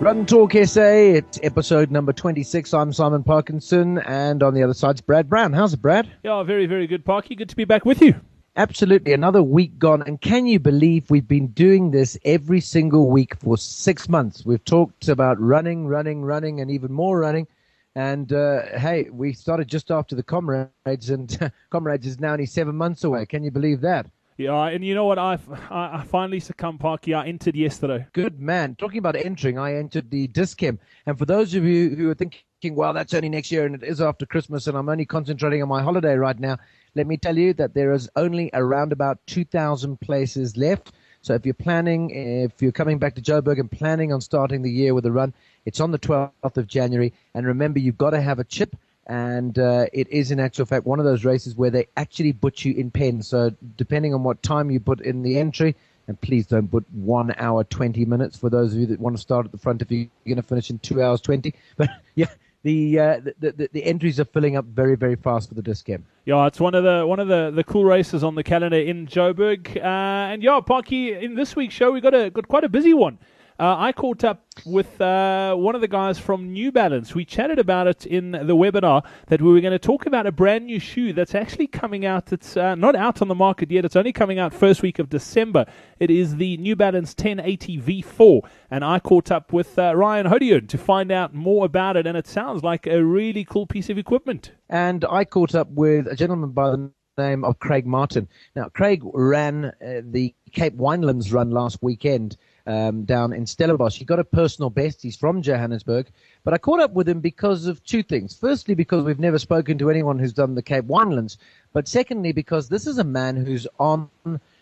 Run Talk SA, it's episode number 26. I'm Simon Parkinson, and on the other side's Brad Brown. How's it, Brad? Yeah, very, very good, Parky. Good to be back with you. Absolutely. Another week gone. And can you believe we've been doing this every single week for six months? We've talked about running, running, running, and even more running. And uh, hey, we started just after the Comrades, and Comrades is now only seven months away. Can you believe that? Yeah, and you know what? I've, I, finally succumbed, Parky. I entered yesterday. Good man. Talking about entering, I entered the Dis-Chem. And for those of you who are thinking, well, that's only next year and it is after Christmas and I'm only concentrating on my holiday right now, let me tell you that there is only around about 2,000 places left. So if you're planning, if you're coming back to Joburg and planning on starting the year with a run, it's on the 12th of January. And remember, you've got to have a chip and uh, it is in actual fact one of those races where they actually put you in pen. So depending on what time you put in the entry, and please don't put one hour twenty minutes for those of you that want to start at the front if you're going to finish in two hours twenty. But yeah. The, uh, the, the, the entries are filling up very very fast for the Dis-Chem. Yeah, it's one of the one of the, the cool races on the calendar in Joburg, uh, and yeah, Parky. In this week's show, we got a got quite a busy one. Uh, I caught up with uh, one of the guys from New Balance. We chatted about it in the webinar that we were going to talk about a brand new shoe that's actually coming out. It's uh, not out on the market yet. It's only coming out first week of December. It is the New Balance 1080 V4, and I caught up with uh, Ryan Hodian to find out more about it. And it sounds like a really cool piece of equipment. And I caught up with a gentleman by the name of Craig Martin. Now, Craig ran uh, the Cape Winelands run last weekend um, down in Stellenbosch. He got a personal best. He's from Johannesburg. But I caught up with him because of two things. Firstly, because we've never spoken to anyone who's done the Cape Winelands. But secondly, because this is a man who's on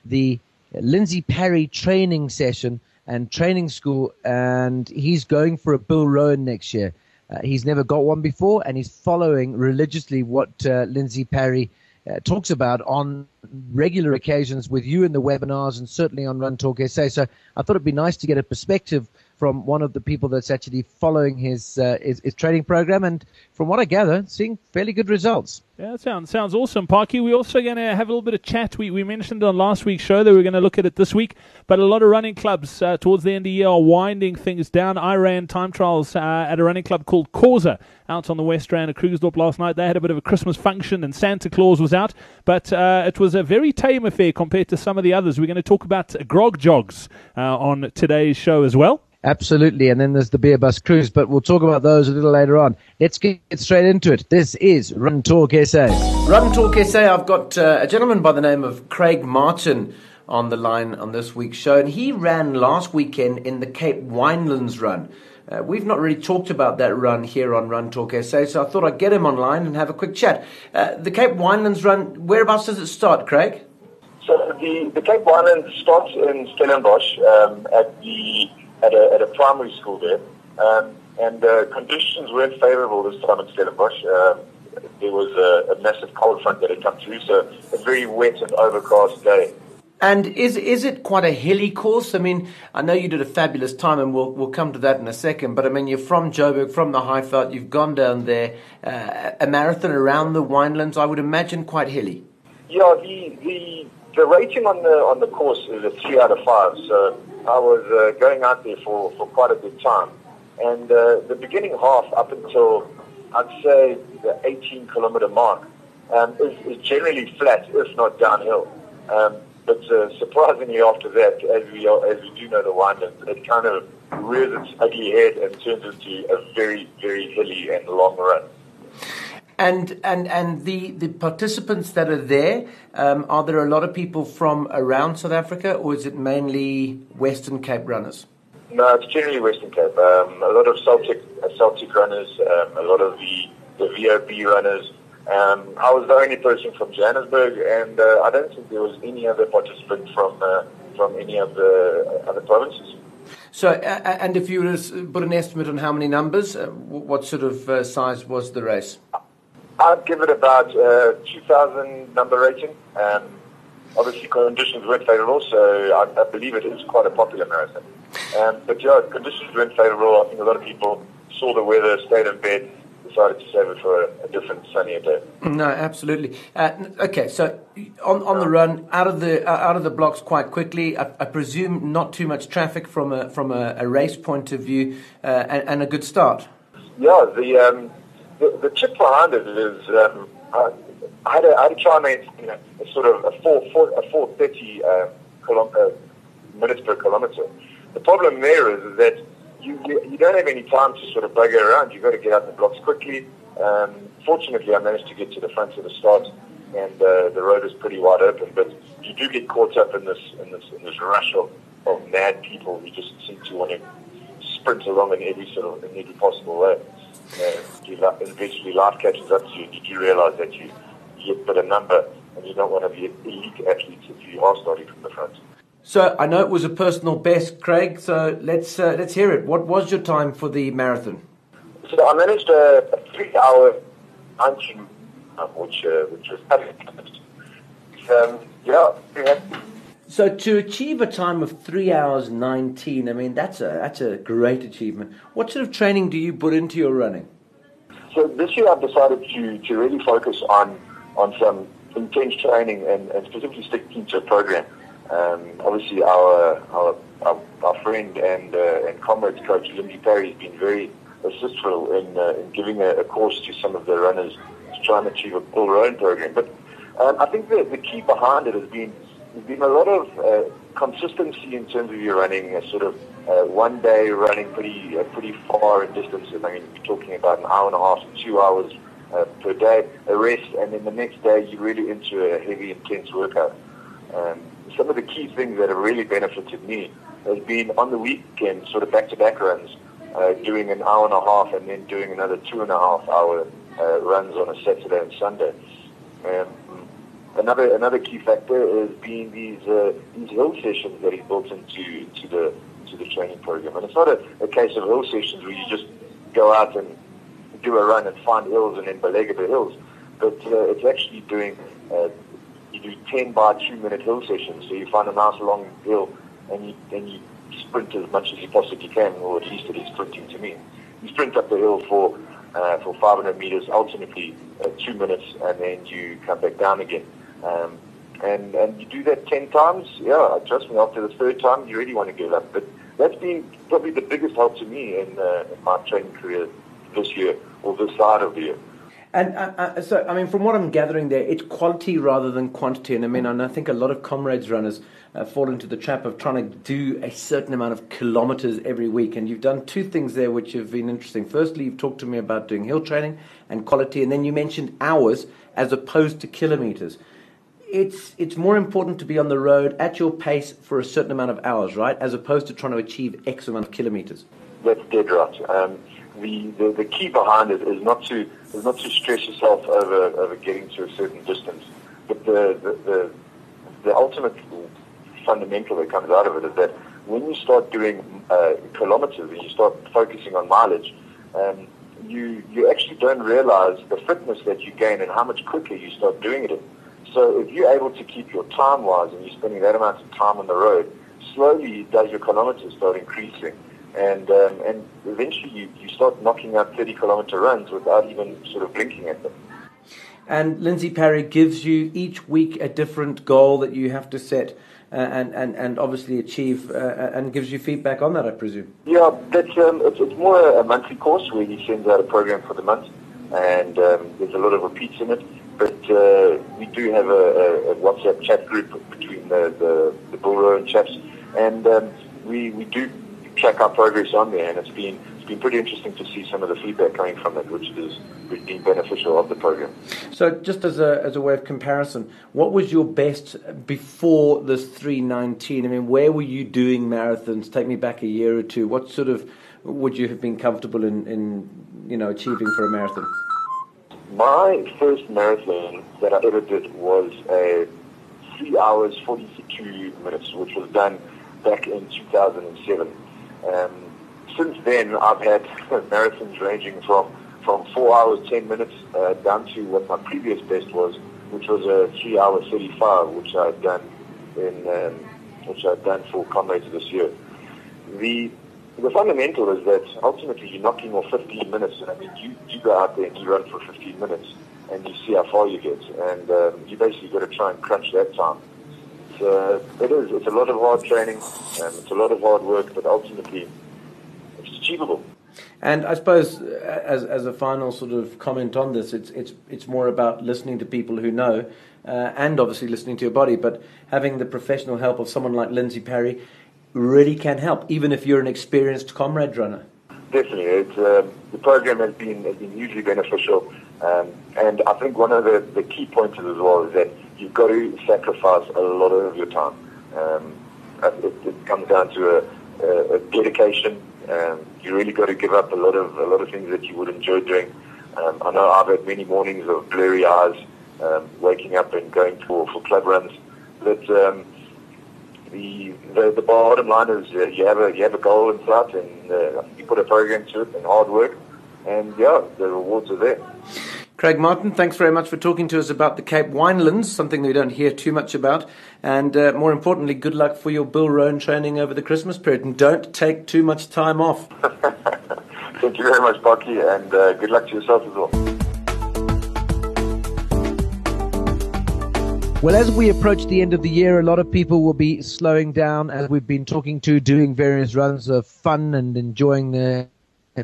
the Lindsay Parry training session and training school, and he's going for a Bill Rowan next year. Uh, he's never got one before, and he's following religiously what uh, Lindsay Parry uh, talks about on regular occasions with you in the webinars and certainly on Run Talk SA. So I thought it'd be nice to get a perspective from one of the people that's actually following his, uh, his, his training program, and from what I gather, seeing fairly good results. Yeah, that sounds sounds awesome, Parky. We're also going to have a little bit of chat. We we mentioned on last week's show that we are going to look at it this week, but a lot of running clubs uh, towards the end of the year are winding things down. I ran time trials uh, at a running club called Causa out on the West Rand of Krugersdorp last night. They had a bit of a Christmas function, and Santa Claus was out, but uh, it was a very tame affair compared to some of the others. We're going to talk about grog jogs uh, on today's show as well. Absolutely. And then there's the beer bus cruise, but we'll talk about those a little later on. Let's get straight into it. This is Run Talk SA. Run Talk SA, I've got uh, a gentleman by the name of Craig Martin on the line on this week's show, and he ran last weekend in the Cape Winelands run. Uh, we've not really talked about that run here on Run Talk SA, so I thought I'd get him online and have a quick chat. Uh, the Cape Winelands run, whereabouts does it start, Craig? So the, the Cape Winelands starts in Stellenbosch um, at the at a, at a primary school there. Um, and uh, conditions weren't favourable this time in Stellenbosch. Um, there was a, a, massive cold front that had come through, so a very wet and overcast day. And is is it quite a hilly course? I mean, I know you did a fabulous time, and we'll we'll come to that in a second. But I mean, you're from Joburg, from the Highveld. You've gone down there, uh, a marathon around the winelands. I would imagine quite hilly. Yeah, the the the rating on the on the course is a three out of five. So I was uh, going out there for, for quite a good time. And uh, the beginning half up until, I'd say, the 18 kilometer mark um, is, is, generally flat, if not downhill. Um, but uh, surprisingly after that, as we, are, as we do know the Winelands, it kind of rears its ugly head and turns into a very, very hilly and long run. And and and the, the participants that are there, um, are there a lot of people from around South Africa, or is it mainly Western Cape runners? No, it's generally Western Cape. Um, a lot of Celtic uh, Celtic runners, um, a lot of the the VOP runners. Um, I was the only person from Johannesburg, and uh, I don't think there was any other participant from uh, from any of the other provinces. So, uh, and if you were to put an estimate on how many numbers, uh, what sort of uh, size was the race? I'd give it about uh, 2,000 number rating. Um, obviously, conditions weren't favourable, so I, I, believe it is quite a popular marathon. Um, but yeah, conditions weren't favourable. I think a lot of people saw the weather, stayed in bed. Decided to save it for a, a different sunnier day. No, absolutely. Uh, okay, so on on the run, out of the uh, out of the blocks quite quickly. I, I, presume not too much traffic from a from a, a race point of view, uh, and, and, a good start. Yeah, the um, the, tip behind it is um, I, I, had a, I had to try and maintain a sort of a four, four a four thirty uh, uh, minutes per kilometer. The problem there is, is that you, you don't have any time to sort of bugger around. You've got to get out the blocks quickly. Um, fortunately, I managed to get to the front of the start, and uh, the road is pretty wide open. But you do get caught up in this in this in this rush of, of mad people who just seem to want to sprint along in every sort of in every possible way. Uh, you, eventually, life catches up to you, and you do realize that you you get but a number, and you don't want to be elite athletes if you are starting from the front. So I know it was a personal best, Craig. So let's uh, let's hear it. What was your time for the marathon? So I managed a, a three-hour luncheon, um, which uh, which was um, yeah. So to achieve a time of three hours nineteen, I mean that's a that's a great achievement. What sort of training do you put into your running? So this year I've decided to to really focus on on some intense training and, and specifically sticking to a program. Um, obviously, our, our our, our friend and uh, and comrades coach Lindsay Parry has been very assistful in, uh, in giving a, a, course to some of the runners to try and achieve a Bill Rowan program. But um, I think the, the key behind it has been been a lot of uh, consistency in terms of your running, a sort of uh, one day running pretty uh, pretty far in distance. I mean, you're talking about an hour and a half to two hours uh, per day, a rest, and then the next day you're really into a heavy, intense workout. Um, some of the key things that have really benefited me has been on the weekend, sort of back-to-back runs, uh, doing an hour and a half and then doing another two and a half hour uh, runs on a Saturday and Sunday. Um, another another key factor has been these uh, these hill sessions that he built into to the to the training program. And it's not a, a case of hill sessions where you just go out and do a run and find hills and then belega the hills, but uh, it's actually doing uh, you do 10 by 2 minute hill sessions. So you find a nice long hill and you, and you sprint as much as you possibly can, or at least it is sprinting to me. You sprint up the hill for, uh, for 500 meters, ultimately uh, 2 minutes, and then you come back down again. Um, and, and you do that 10 times, yeah, trust me, after the third time, you really want to give up. But that's been probably the biggest help to me in, uh, in my training career this year, or this side of the year. And uh, uh, so, I mean, from what I'm gathering there, it's quality rather than quantity. And I mean, and I think a lot of comrades runners uh, fall into the trap of trying to do a certain amount of kilometers every week. And you've done two things there which have been interesting. Firstly, you've talked to me about doing hill training and quality, and then you mentioned hours as opposed to kilometers. It's it's more important to be on the road at your pace for a certain amount of hours, right, as opposed to trying to achieve X amount of kilometers. That's dead right. Um, the, the, the key behind it is not to is not to stress yourself over over getting to a certain distance, but the the, the, the ultimate fundamental that comes out of it is that when you start doing uh, kilometers and you start focusing on mileage, um, you you actually don't realize the fitness that you gain and how much quicker you start doing it. So if you're able to keep your time wise and you're spending that amount of time on the road, slowly does your kilometers start increasing and um, and eventually you, you start knocking out 30 kilometer runs without even sort of blinking at them. And Lindsay Parry gives you each week a different goal that you have to set uh, and, and, and obviously achieve uh, uh, and gives you feedback on that, I presume. Yeah, that's, um, it's, it's more a, monthly course where he sends out a program for the month and um, there's a lot of repeats in it. But uh, we do have a, a, WhatsApp chat group between the, the, the Bill Rowan chaps and um, we, we do track our progress on there, and it's been it's been pretty interesting to see some of the feedback coming from it, which has been beneficial of the program. So, just as a as a way of comparison, what was your best before this 319? I mean, where were you doing marathons? Take me back a year or two. What sort of would you have been comfortable in, in you know achieving for a marathon? My first marathon that I ever did was a three hours 42 minutes, which was done back in 2007. Um, since then, I've had marathons ranging from, from 4 hours 10 minutes uh, down to what my previous best was, which was a 3 hour 35, which I've done in um, which i had done for Comrades this year. The the fundamental is that ultimately you're knocking off 15 minutes. I mean, you, you go out there and you run for 15 minutes and you see how far you get. And um, you basically got to try and crunch that time. So it is. It's a lot of hard training. Um, it's a lot of hard work, but ultimately it's achievable. And I suppose, uh, as, as a final sort of comment on this, it's, it's, it's more about listening to people who know uh, and obviously listening to your body, but having the professional help of someone like Lindsay Parry really can help, even if you're an experienced comrade runner. Definitely. Um, the program has been, has been hugely beneficial. Um, and I think one of the, the key points as well is that you've got to sacrifice a lot of your time. Um, it, it comes down to a, a, a dedication. Um, you really got to give up a lot of a lot of things that you would enjoy doing. Um, I know I've had many mornings of blurry eyes, um, waking up and going for, for club runs. But um, the, the the bottom line is uh, you have a you have a goal in sight and uh, you put a program to it and hard work, and yeah, the rewards are there. Craig Martin, thanks very much for talking to us about the Cape Winelands, something that we don't hear too much about. And uh, more importantly, good luck for your Bill Rowan training over the Christmas period. And don't take too much time off. Thank you very much, Parky, and uh, good luck to yourself as well. Well, as we approach the end of the year, a lot of people will be slowing down as we've been talking to, doing various runs of fun and enjoying the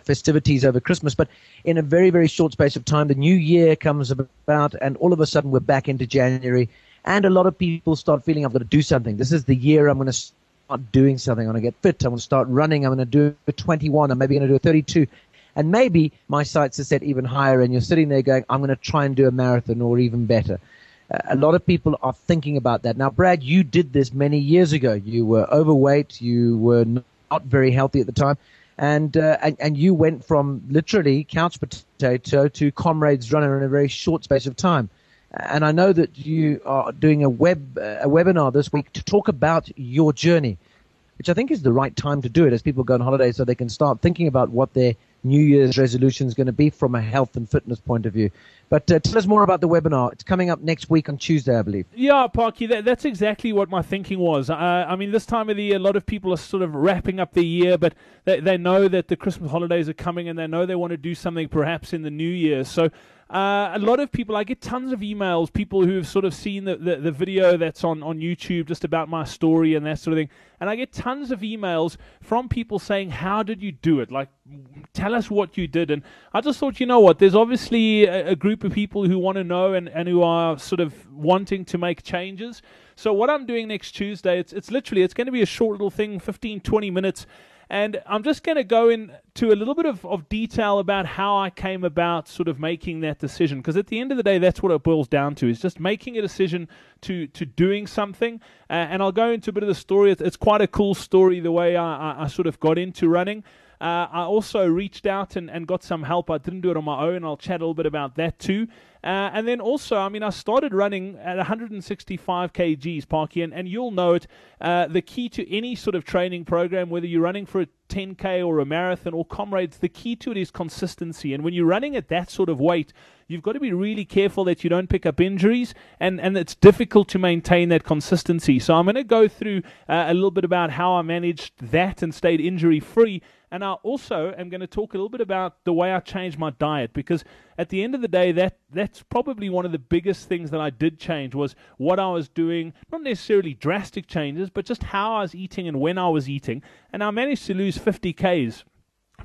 festivities over Christmas. But in a very, very short space of time, the new year comes about, and all of a sudden we're back into January. And a lot of people start feeling I've got to do something. This is the year I'm going to start doing something. I'm going to get fit. I'm going to start running. I'm going to do a 21. I'm maybe going to do a 32. And maybe my sights are set even higher, and you're sitting there going, I'm going to try and do a marathon or even better. A lot of people are thinking about that. Now, Brad, you did this many years ago. You were overweight. You were not very healthy at the time and, uh, and and you went from literally couch potato to comrades runner in a very short space of time. And I know that you are doing a web a webinar this week to talk about your journey, which I think is the right time to do it as people go on holiday, so they can start thinking about what their New Year's resolution is going to be from a health and fitness point of view. But uh, tell us more about the webinar. It's coming up next week on Tuesday, I believe. Yeah, Parky, that, that's exactly what my thinking was. Uh, I mean, this time of the year, a lot of people are sort of wrapping up the year, but they, they know that the Christmas holidays are coming and they know they want to do something perhaps in the new year. So uh, a lot of people, I get tons of emails, people who have sort of seen the, the, the, video that's on, on YouTube just about my story and that sort of thing. And I get tons of emails from people saying, How did you do it? Like, tell us what you did. And I just thought, you know what? There's obviously a, a group of people who want to know and, and who are sort of wanting to make changes. So, what I'm doing next Tuesday, it's, it's literally, it's going to be a short little thing, 15, 20 minutes. And I'm just going to go into a little bit of, of detail about how I came about sort of making that decision. Because at the end of the day, that's what it boils down to is just making a decision to, to doing something. Uh, and I'll go into a bit of the story. It's, it's quite a cool story, the way I, I, I sort of got into running. Uh, I also reached out and, and got some help. I didn't do it on my own. I'll chat a little bit about that too. Uh, and then also, I mean, I started running at 165 kgs, Parky, and, and you'll know it. Uh, the key to any sort of training program, whether you're running for a 10k or a marathon or comrades, the key to it is consistency. And when you're running at that sort of weight, you've got to be really careful that you don't pick up injuries, and, and it's difficult to maintain that consistency. So I'm going to go through uh, a little bit about how I managed that and stayed injury free. And I also am going to talk a little bit about the way I changed my diet because at the end of the day, that that's probably one of the biggest things that I did change was what I was doing. Not necessarily drastic changes, but just how I was eating and when I was eating. And I managed to lose 50 k's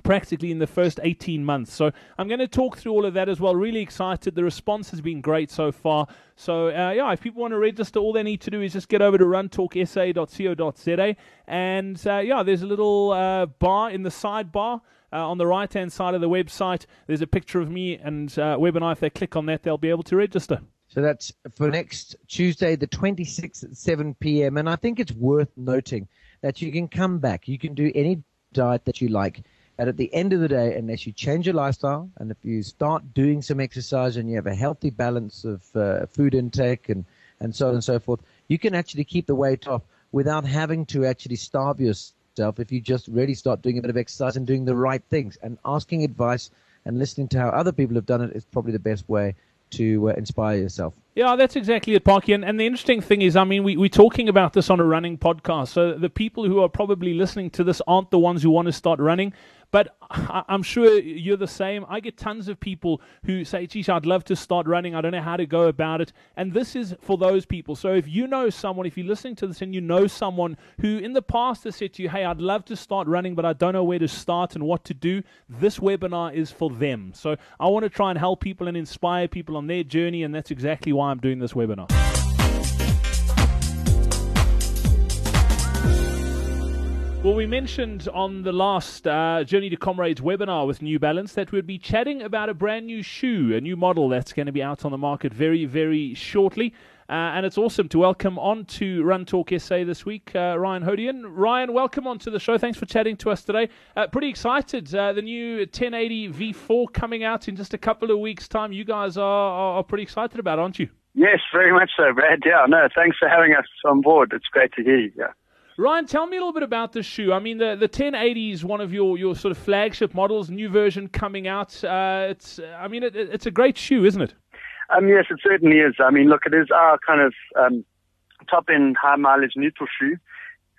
practically in the first 18 months. So I'm going to talk through all of that as well. Really excited. The response has been great so far. So uh, yeah, if people want to register, all they need to do is just get over to runtalksa.co.za, and uh, yeah, there's a little uh, bar in the sidebar. Uh, on the right hand side of the website, there's a picture of me and uh, webinar. If they click on that, they'll be able to register. So that's for next Tuesday, the 26th at 7 p.m. And I think it's worth noting that you can come back. You can do any diet that you like. And at the end of the day, unless you change your lifestyle and if you start doing some exercise and you have a healthy balance of uh, food intake and, and so on and so forth, you can actually keep the weight off without having to actually starve yourself if you just really start doing a bit of exercise and doing the right things. And asking advice and listening to how other people have done it is probably the best way to uh, inspire yourself. Yeah, that's exactly it, Parky. And, and the interesting thing is, I mean, we, we're talking about this on a running podcast. So the people who are probably listening to this aren't the ones who want to start running. But I'm sure you're the same. I get tons of people who say, geez, I'd love to start running. I don't know how to go about it. And this is for those people. So if you know someone, if you're listening to this and you know someone who in the past has said to you, hey, I'd love to start running, but I don't know where to start and what to do, this webinar is for them. So I want to try and help people and inspire people on their journey. And that's exactly why I'm doing this webinar. Well, we mentioned on the last uh, Journey to Comrades webinar with New Balance that we'd be chatting about a brand new shoe, a new model that's going to be out on the market very, very shortly. Uh, and it's awesome to welcome on to Run Talk SA this week, uh, Ryan Hodian. Ryan, welcome on to the show. Thanks for chatting to us today. Uh, pretty excited. Uh, the new 1080 V4 coming out in just a couple of weeks' time. You guys are, are, pretty excited about, aren't you? Yes, very much so, Brad. Yeah, no, thanks for having us on board. It's great to hear you. Yeah. Ryan, tell me a little bit about the shoe. I mean, the, the 1080 is one of your, your sort of flagship models, new version coming out. Uh, it's, I mean, it, it's a great shoe, isn't it? Um, yes, it certainly is. I mean, look, it is our kind of um, top end, high mileage neutral shoe.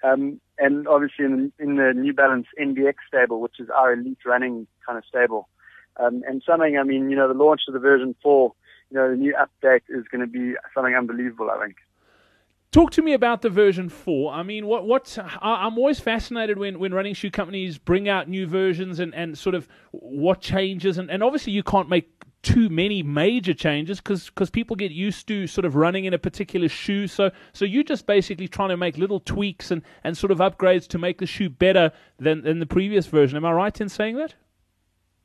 Um, and obviously in, in the New Balance NBX stable, which is our elite running kind of stable. Um, and something, I mean, you know, the launch of the version 4, you know, the new update is going to be something unbelievable, I think. Talk to me about the version four. I mean, what what I'm always fascinated when, when running shoe companies bring out new versions and, and sort of what changes and, and obviously you can't make too many major changes because people get used to sort of running in a particular shoe. So so you're just basically trying to make little tweaks and, and sort of upgrades to make the shoe better than, than the previous version. Am I right in saying that?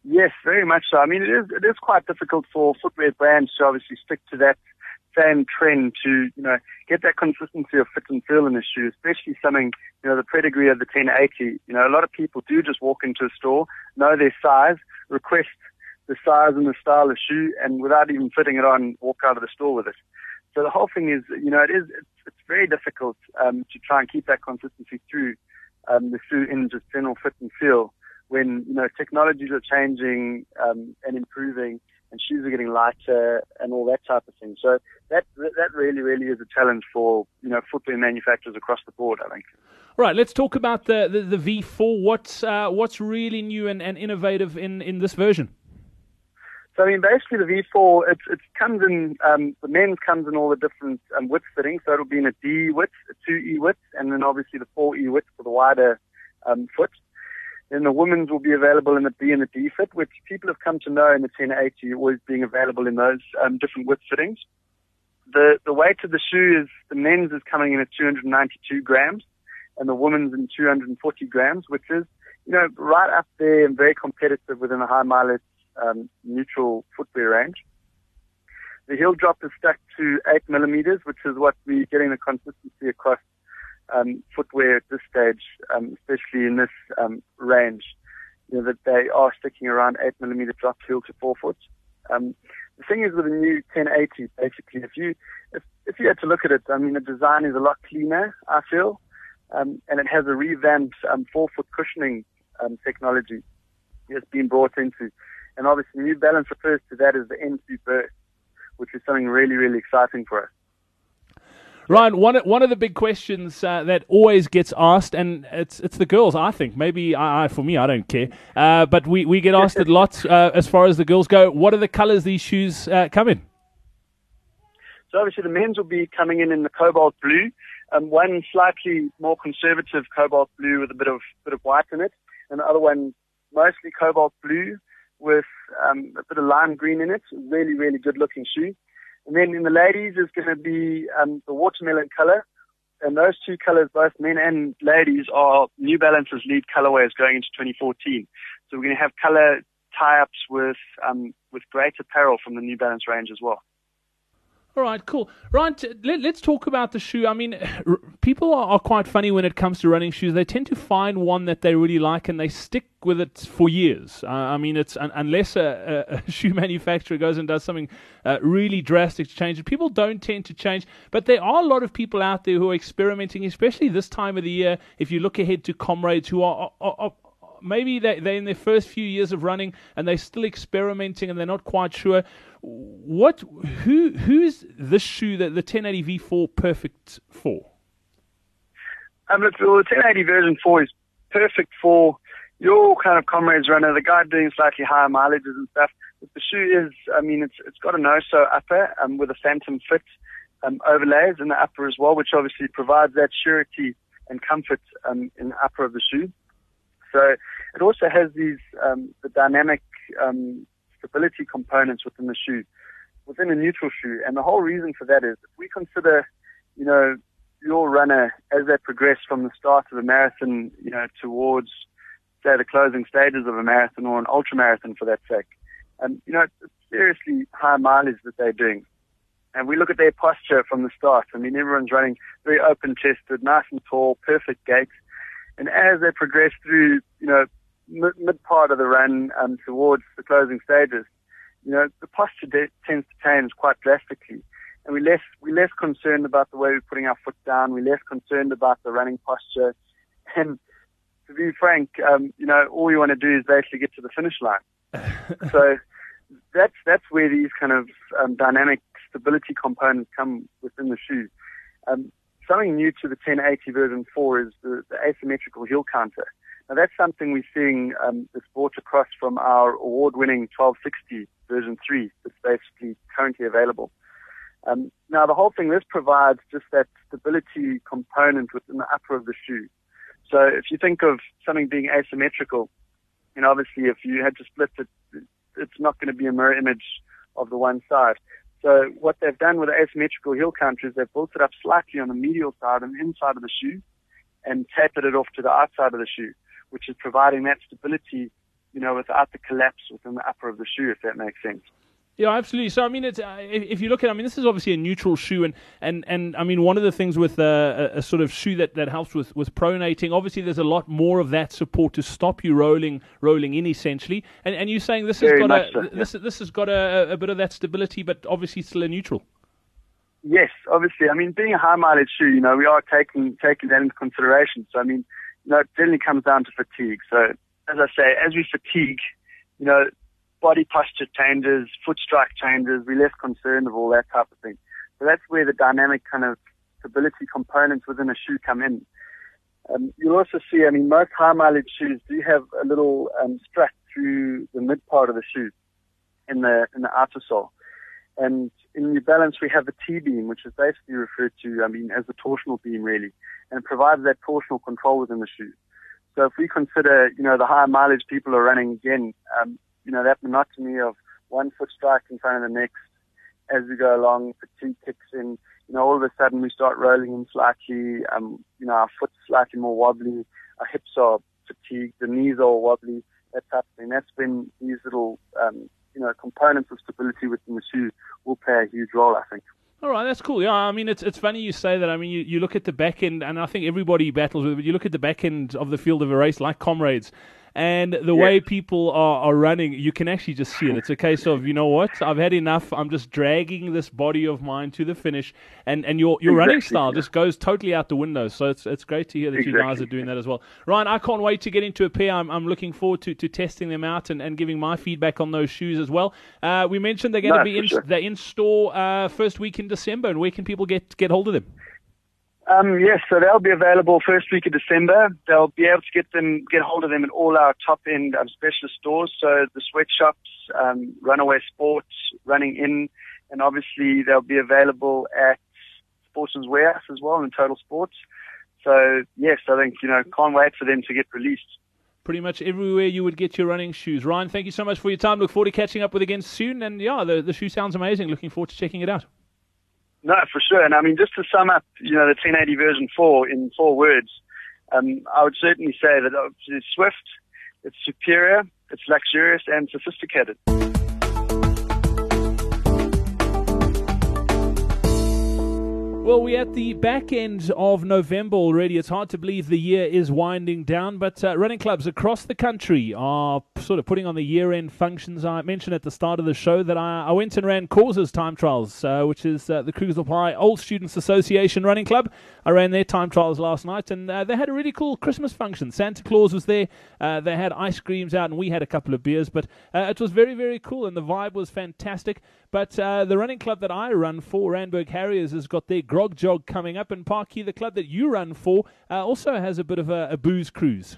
Yes, very much so. I mean, it is it is quite difficult for footwear brands to obviously stick to that same trend to, you know, get that consistency of fit and feel in the shoe, especially something, you know, the pedigree of the 1080. You know, a lot of people do just walk into a store, know their size, request the size and the style of shoe, and without even fitting it on, walk out of the store with it. So the whole thing is, you know, it is, it's, it's very difficult um, to try and keep that consistency through um, the shoe in just general fit and feel when, you know, technologies are changing um, and improving and shoes are getting lighter and all that type of thing. So that that really really is a challenge for you know footwear manufacturers across the board. I think. Right, let's talk about the the, the V4. What's uh, what's really new and, and innovative in, in this version? So I mean, basically the V4 it, it comes in um, the men's comes in all the different um, width fittings. So it'll be in a D width, a 2E width, and then obviously the 4E width for the wider um, foot. Then the women's will be available in the B and the D fit, which people have come to know in the 1080 always being available in those um, different width fittings. The the weight of the shoe is the men's is coming in at 292 grams, and the women's in 240 grams, which is you know right up there and very competitive within the high mileage um, neutral footwear range. The heel drop is stuck to 8 millimeters, which is what we're getting the consistency across um, footwear at this stage, um, especially in this um, range, you know, that they are sticking around 8 millimeter drop heel to forefoot. Um, the thing is with the new 1080, basically, if you if, if you had to look at it, I mean, the design is a lot cleaner, I feel, um, and it has a revamped um, forefoot cushioning um, technology that's been brought into. And obviously, New Balance refers to that as the N2 Burst, which is something really, really exciting for us. Ryan, one one of the big questions uh, that always gets asked, and it's it's the girls. I think maybe I, for me, I don't care, uh, but we, we get asked a lot uh, as far as the girls go. What are the colours these shoes uh, come in? So obviously the men's will be coming in in the cobalt blue, um, one slightly more conservative cobalt blue with a bit of bit of white in it, and the other one mostly cobalt blue with um, a bit of lime green in it. Really really good looking shoe. And then in the ladies is going to be um, the watermelon color. And those two colors, both men and ladies, are New Balance's lead colorways going into 2014. So we're going to have color tie-ups with um, with great apparel from the New Balance range as well. All right, cool. Ryan, let, us talk about the shoe. I mean, r- people are, are, quite funny when it comes to running shoes. They tend to find one that they really like and they stick with it for years. Uh, I mean, it's un- unless a, a, shoe manufacturer goes and does something uh, really drastic to change it, people don't tend to change. But there are a lot of people out there who are experimenting, especially this time of the year. If you look ahead to comrades who are, are, are maybe they, they're in their first few years of running and they're still experimenting and they're not quite sure. What, who, who's this shoe that the 1080 V4 perfect for? Um, look, the 1080 version 4 is perfect for your kind of comrades runner, the guy doing slightly higher mileages and stuff. But the shoe is, I mean, it's it's got a no-sew upper um, with a phantom fit um, overlays in the upper as well, which obviously provides that surety and comfort um, in the upper of the shoe. So it also has these um, the dynamic um, stability components within the shoe, within a neutral shoe, and the whole reason for that is if we consider, you know, your runner as they progress from the start of a marathon, you know, towards say the closing stages of a marathon or an ultra marathon for that sake, and you know, it's seriously high mileage that they're doing. And we look at their posture from the start. I mean, everyone's running very open chested, nice and tall, perfect gait. And as they progress through, you know, mid, mid part of the run um, towards the closing stages, you know, the posture de- tends to change quite drastically. And we're less, we're less concerned about the way we're putting our foot down. We're less concerned about the running posture. And to be frank, um, you know, all you want to do is basically get to the finish line. so that's, that's where these kind of um, dynamic stability components come within the shoe. Um, something new to the 1080 version 4 is the, the, asymmetrical heel counter. Now that's something we're seeing um, that's brought across from our award-winning 1260 version 3 that's basically currently available. Um, now the whole thing, this provides just that stability component within the upper of the shoe. So if you think of something being asymmetrical, you know, obviously if you had to split it, it's not going to be a mirror image of the one side. So what they've done with the asymmetrical heel counter is they've built it up slightly on the medial side and inside of the shoe and tapered it off to the outside of the shoe, which is providing that stability, you know, without the collapse within the upper of the shoe, if that makes sense. Yeah, absolutely. So, I mean, it's, uh, if, you look at, I mean, this is obviously a neutral shoe, and, and, and I mean, one of the things with uh, a, a, sort of shoe that, that helps with, with pronating, obviously, there's a lot more of that support to stop you rolling rolling in, essentially. And and you're saying this Very has got a so, yeah. this this has got a, a bit of that stability, but obviously still a neutral. Yes, obviously. I mean, being a high mileage shoe, you know, we are taking taking that into consideration. So, I mean, you know, it generally comes down to fatigue. So, as I say, as we fatigue, you know, body posture changes, foot strike changes, we're less concerned of all that type of thing. So that's where the dynamic kind of stability components within a shoe come in. Um, you'll also see, I mean, most high mileage shoes do have a little um, strap through the mid part of the shoe in the in the outer sole. And in New Balance, we have the T-beam, which is basically referred to, I mean, as the torsional beam, really, and it provides that torsional control within the shoe. So if we consider, you know, the higher mileage people are running again, um, you know, that monotony of one foot strike in front of the next as we go along, fatigue kicks in, you know, all of a sudden we start rolling in slightly, um, you know, our foot's slightly more wobbly, our hips are fatigued, the knees are wobbly, that type of thing. That's when these little, um, you know, components of stability within the shoe will play a huge role, I think. All right, that's cool. Yeah, I mean, it's it's funny you say that. I mean, you, you look at the back end, and I think everybody battles with it, but you look at the back end of the field of a race like Comrades, and the way people are, are running, you can actually just see it. It's a case of, you know what, I've had enough. I'm just dragging this body of mine to the finish. And, and your, your exactly. running style just goes totally out the window. So it's, it's great to hear that exactly. you guys are doing that as well. Ryan, I can't wait to get into a pair. I'm, I'm looking forward to, to testing them out and, and giving my feedback on those shoes as well. Uh, we mentioned they're going no, to be in, sure. they're in store uh, first week in December. And where can people get, get hold of them? Um, yes, so they'll be available first week of December. They'll be able to get them, get hold of them in all our top end um, specialist stores. So the sweatshops, um, Runaway Sports, Running In, and obviously they'll be available at Sportsman's Warehouse as well and Totalsports. So yes, I think you know can't wait for them to get released. Pretty much everywhere you would get your running shoes. Ryan, thank you so much for your time. Look forward to catching up with again soon. And yeah, the the shoe sounds amazing. Looking forward to checking it out. No, for sure. And I mean, just to sum up, you know, the 1080 version 4 in four words, um, I would certainly say that it's swift, it's superior, it's luxurious, and sophisticated. Well, we're at the back end of November already. It's hard to believe the year is winding down, but uh, running clubs across the country are sort of putting on the year end functions. I mentioned at the start of the show that I, I went and ran Causes Time Trials, uh, which is uh, the Krugersdorp High Old Students Association running club. I ran their time trials last night, and uh, they had a really cool Christmas function. Santa Claus was there, uh, they had ice creams out, and we had a couple of beers, but uh, it was very, very cool, and the vibe was fantastic. But the running club that I run for, Randburg Harriers, has got their grog jog coming up, and Parky, the club that you run for, uh, also has a bit of a, a booze cruise.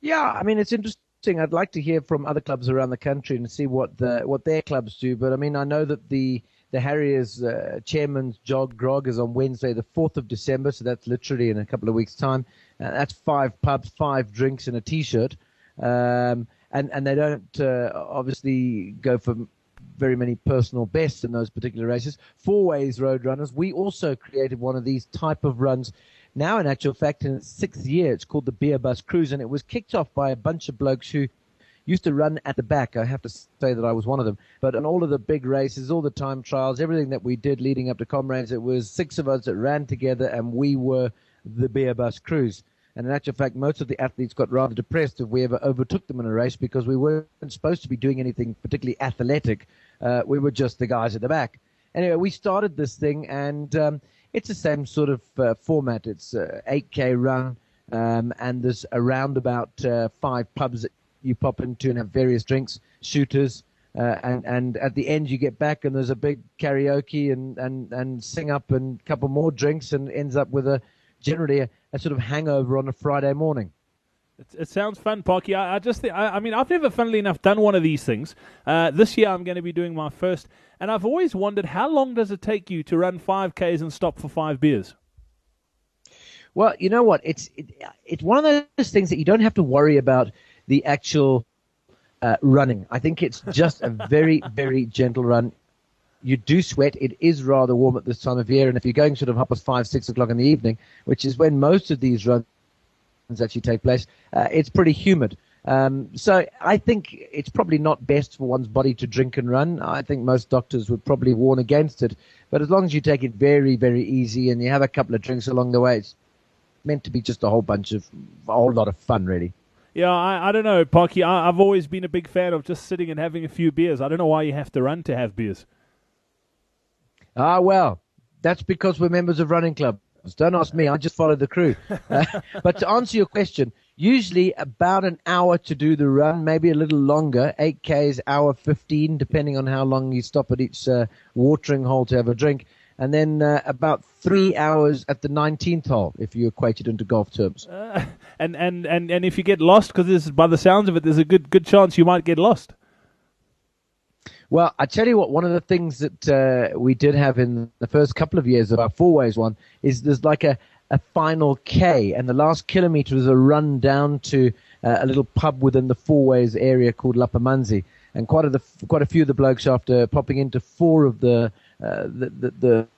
Yeah, I mean it's interesting. I'd like to hear from other clubs around the country and see what the what their clubs do. But I mean, I know that the the Harriers uh, chairman's jog grog is on Wednesday, the fourth of December. So that's literally in a couple of weeks' time. Uh, that's five pubs, five drinks, and a T-shirt. Um, and and they don't uh, obviously go for very many personal bests in those particular races. Fourways Road Runners, we also created one of these type of runs. Now, in actual fact, in its sixth year, it's called the Beer Bus Cruise, and it was kicked off by a bunch of blokes who used to run at the back. I have to say that I was one of them. But in all of the big races, all the time trials, everything that we did leading up to Comrades, it was six of us that ran together, and we were the Beer Bus Cruise. And in actual fact, most of the athletes got rather depressed if we ever overtook them in a race because we weren't supposed to be doing anything particularly athletic. Uh, we were just the guys at the back. Anyway, we started this thing, and um, it's the same sort of uh, format. It's uh, 8K run, um, and there's around about uh, five pubs that you pop into and have various drinks, shooters, uh, and and at the end you get back and there's a big karaoke and and and sing up and a couple more drinks and ends up with a generally a, a sort of hangover on a Friday morning. It, it sounds fun, Parky. I, I just think, I, I, mean, I've never, funnily enough, done one of these things. Uh, this year I'm going to be doing my first, and I've always wondered how long does it take you to run 5Ks and stop for five beers? Well, you know what? It's it, it's one of those things that you don't have to worry about the actual uh, running. I think it's just a very, very gentle run you do sweat. It is rather warm at this time of year, and if you're going sort of up at five, six o'clock in the evening, which is when most of these runs actually take place, uh, it's pretty humid. Um, so I think it's probably not best for one's body to drink and run. I think most doctors would probably warn against it. But as long as you take it very, very easy and you have a couple of drinks along the way, it's meant to be just a whole bunch of a whole lot of fun, really. Yeah, I, I don't know, Parky. I, I've always been a big fan of just sitting and having a few beers. I don't know why you have to run to have beers. Ah, well, that's because we're members of running clubs. Don't ask me. I just follow the crew. Uh, but to answer your question, usually about an hour to do the run, maybe a little longer. 8K is hour 15, depending on how long you stop at each uh, watering hole to have a drink. And then uh, about three hours at the 19th hole, if you equate it into golf terms. Uh, and, and, and, and if you get lost, because by the sounds of it, there's a good, good chance you might get lost. Well, I tell you what, one of the things that uh, we did have in the first couple of years of our four ways one is there's like a, a final K, and the last kilometre is a run down to uh, a little pub within the four ways area called Lapamanzi. And quite a, the, quite a few of the blokes, after popping into four of the, uh, the, the, the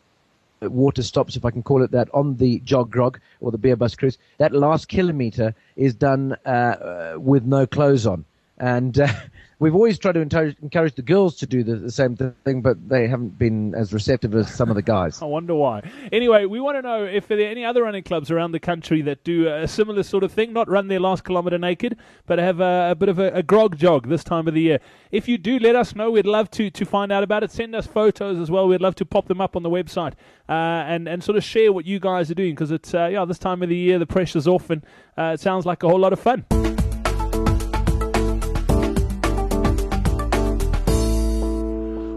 water stops, if I can call it that, on the jog grog or the beer bus cruise. That last kilometre is done uh, uh with no clothes on. And uh, we've always tried to encourage, encourage the girls to do the, the, same thing, but they haven't been as receptive as some of the guys. I wonder why. Anyway, we want to know if there are any other running clubs around the country that do a similar sort of thing, not run their last kilometre naked, but have a, a bit of a, a, grog jog this time of the year. If you do, let us know. We'd love to, to find out about it. Send us photos as well. We'd love to pop them up on the website uh, and, and sort of share what you guys are doing because it's, uh, yeah, this time of the year, the pressure's off and uh, it sounds like a whole lot of fun.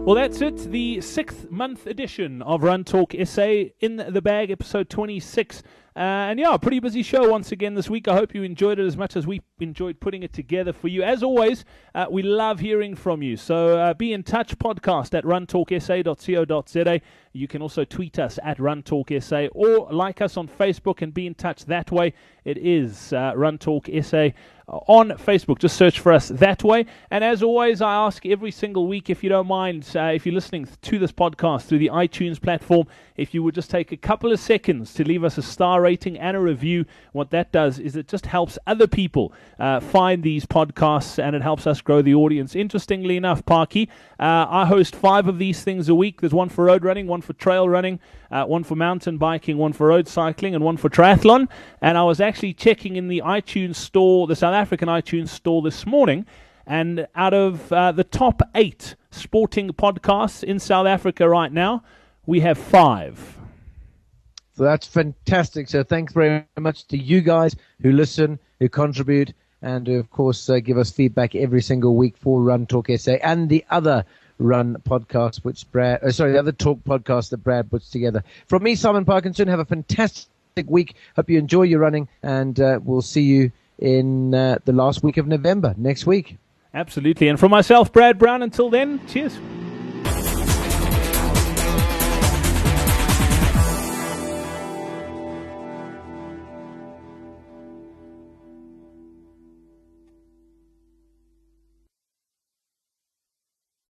Well, that's it. The sixth month edition of Run Talk SA in the bag, episode 26. Uh, and yeah, pretty busy show once again this week. I hope you enjoyed it as much as we enjoyed putting it together for you. As always, uh, we love hearing from you. So uh, be in touch podcast at runtalksa.co.za. You can also tweet us at runtalksa or like us on Facebook and be in touch that way. It is uh, Run Talk SA on Facebook. Just search for us that way. And as always, I ask every single week, if you don't mind, uh, if you're listening to this podcast through the iTunes platform, if you would just take a couple of seconds to leave us a star rating and a review. What that does is it just helps other people uh, find these podcasts and it helps us grow the audience. Interestingly enough, Parky, uh, I host five of these things a week. There's one for road running, one for trail running, uh, one for mountain biking, one for road cycling, and one for triathlon. And I was actually checking in the iTunes store, the South African iTunes store this morning. And out of uh, the top eight sporting podcasts in South Africa right now, we have five. So that's fantastic. So thanks very much to you guys who listen, who contribute, and who, of course, uh, give us feedback every single week for Run Talk SA and the other Run podcast, which Brad, uh, sorry, the other talk podcast that Brad puts together. From me, Simon Parkinson, have a fantastic week. Hope you enjoy your running, and uh, we'll see you in uh, the last week of November next week. Absolutely. And from myself, Brad Brown, until then, cheers.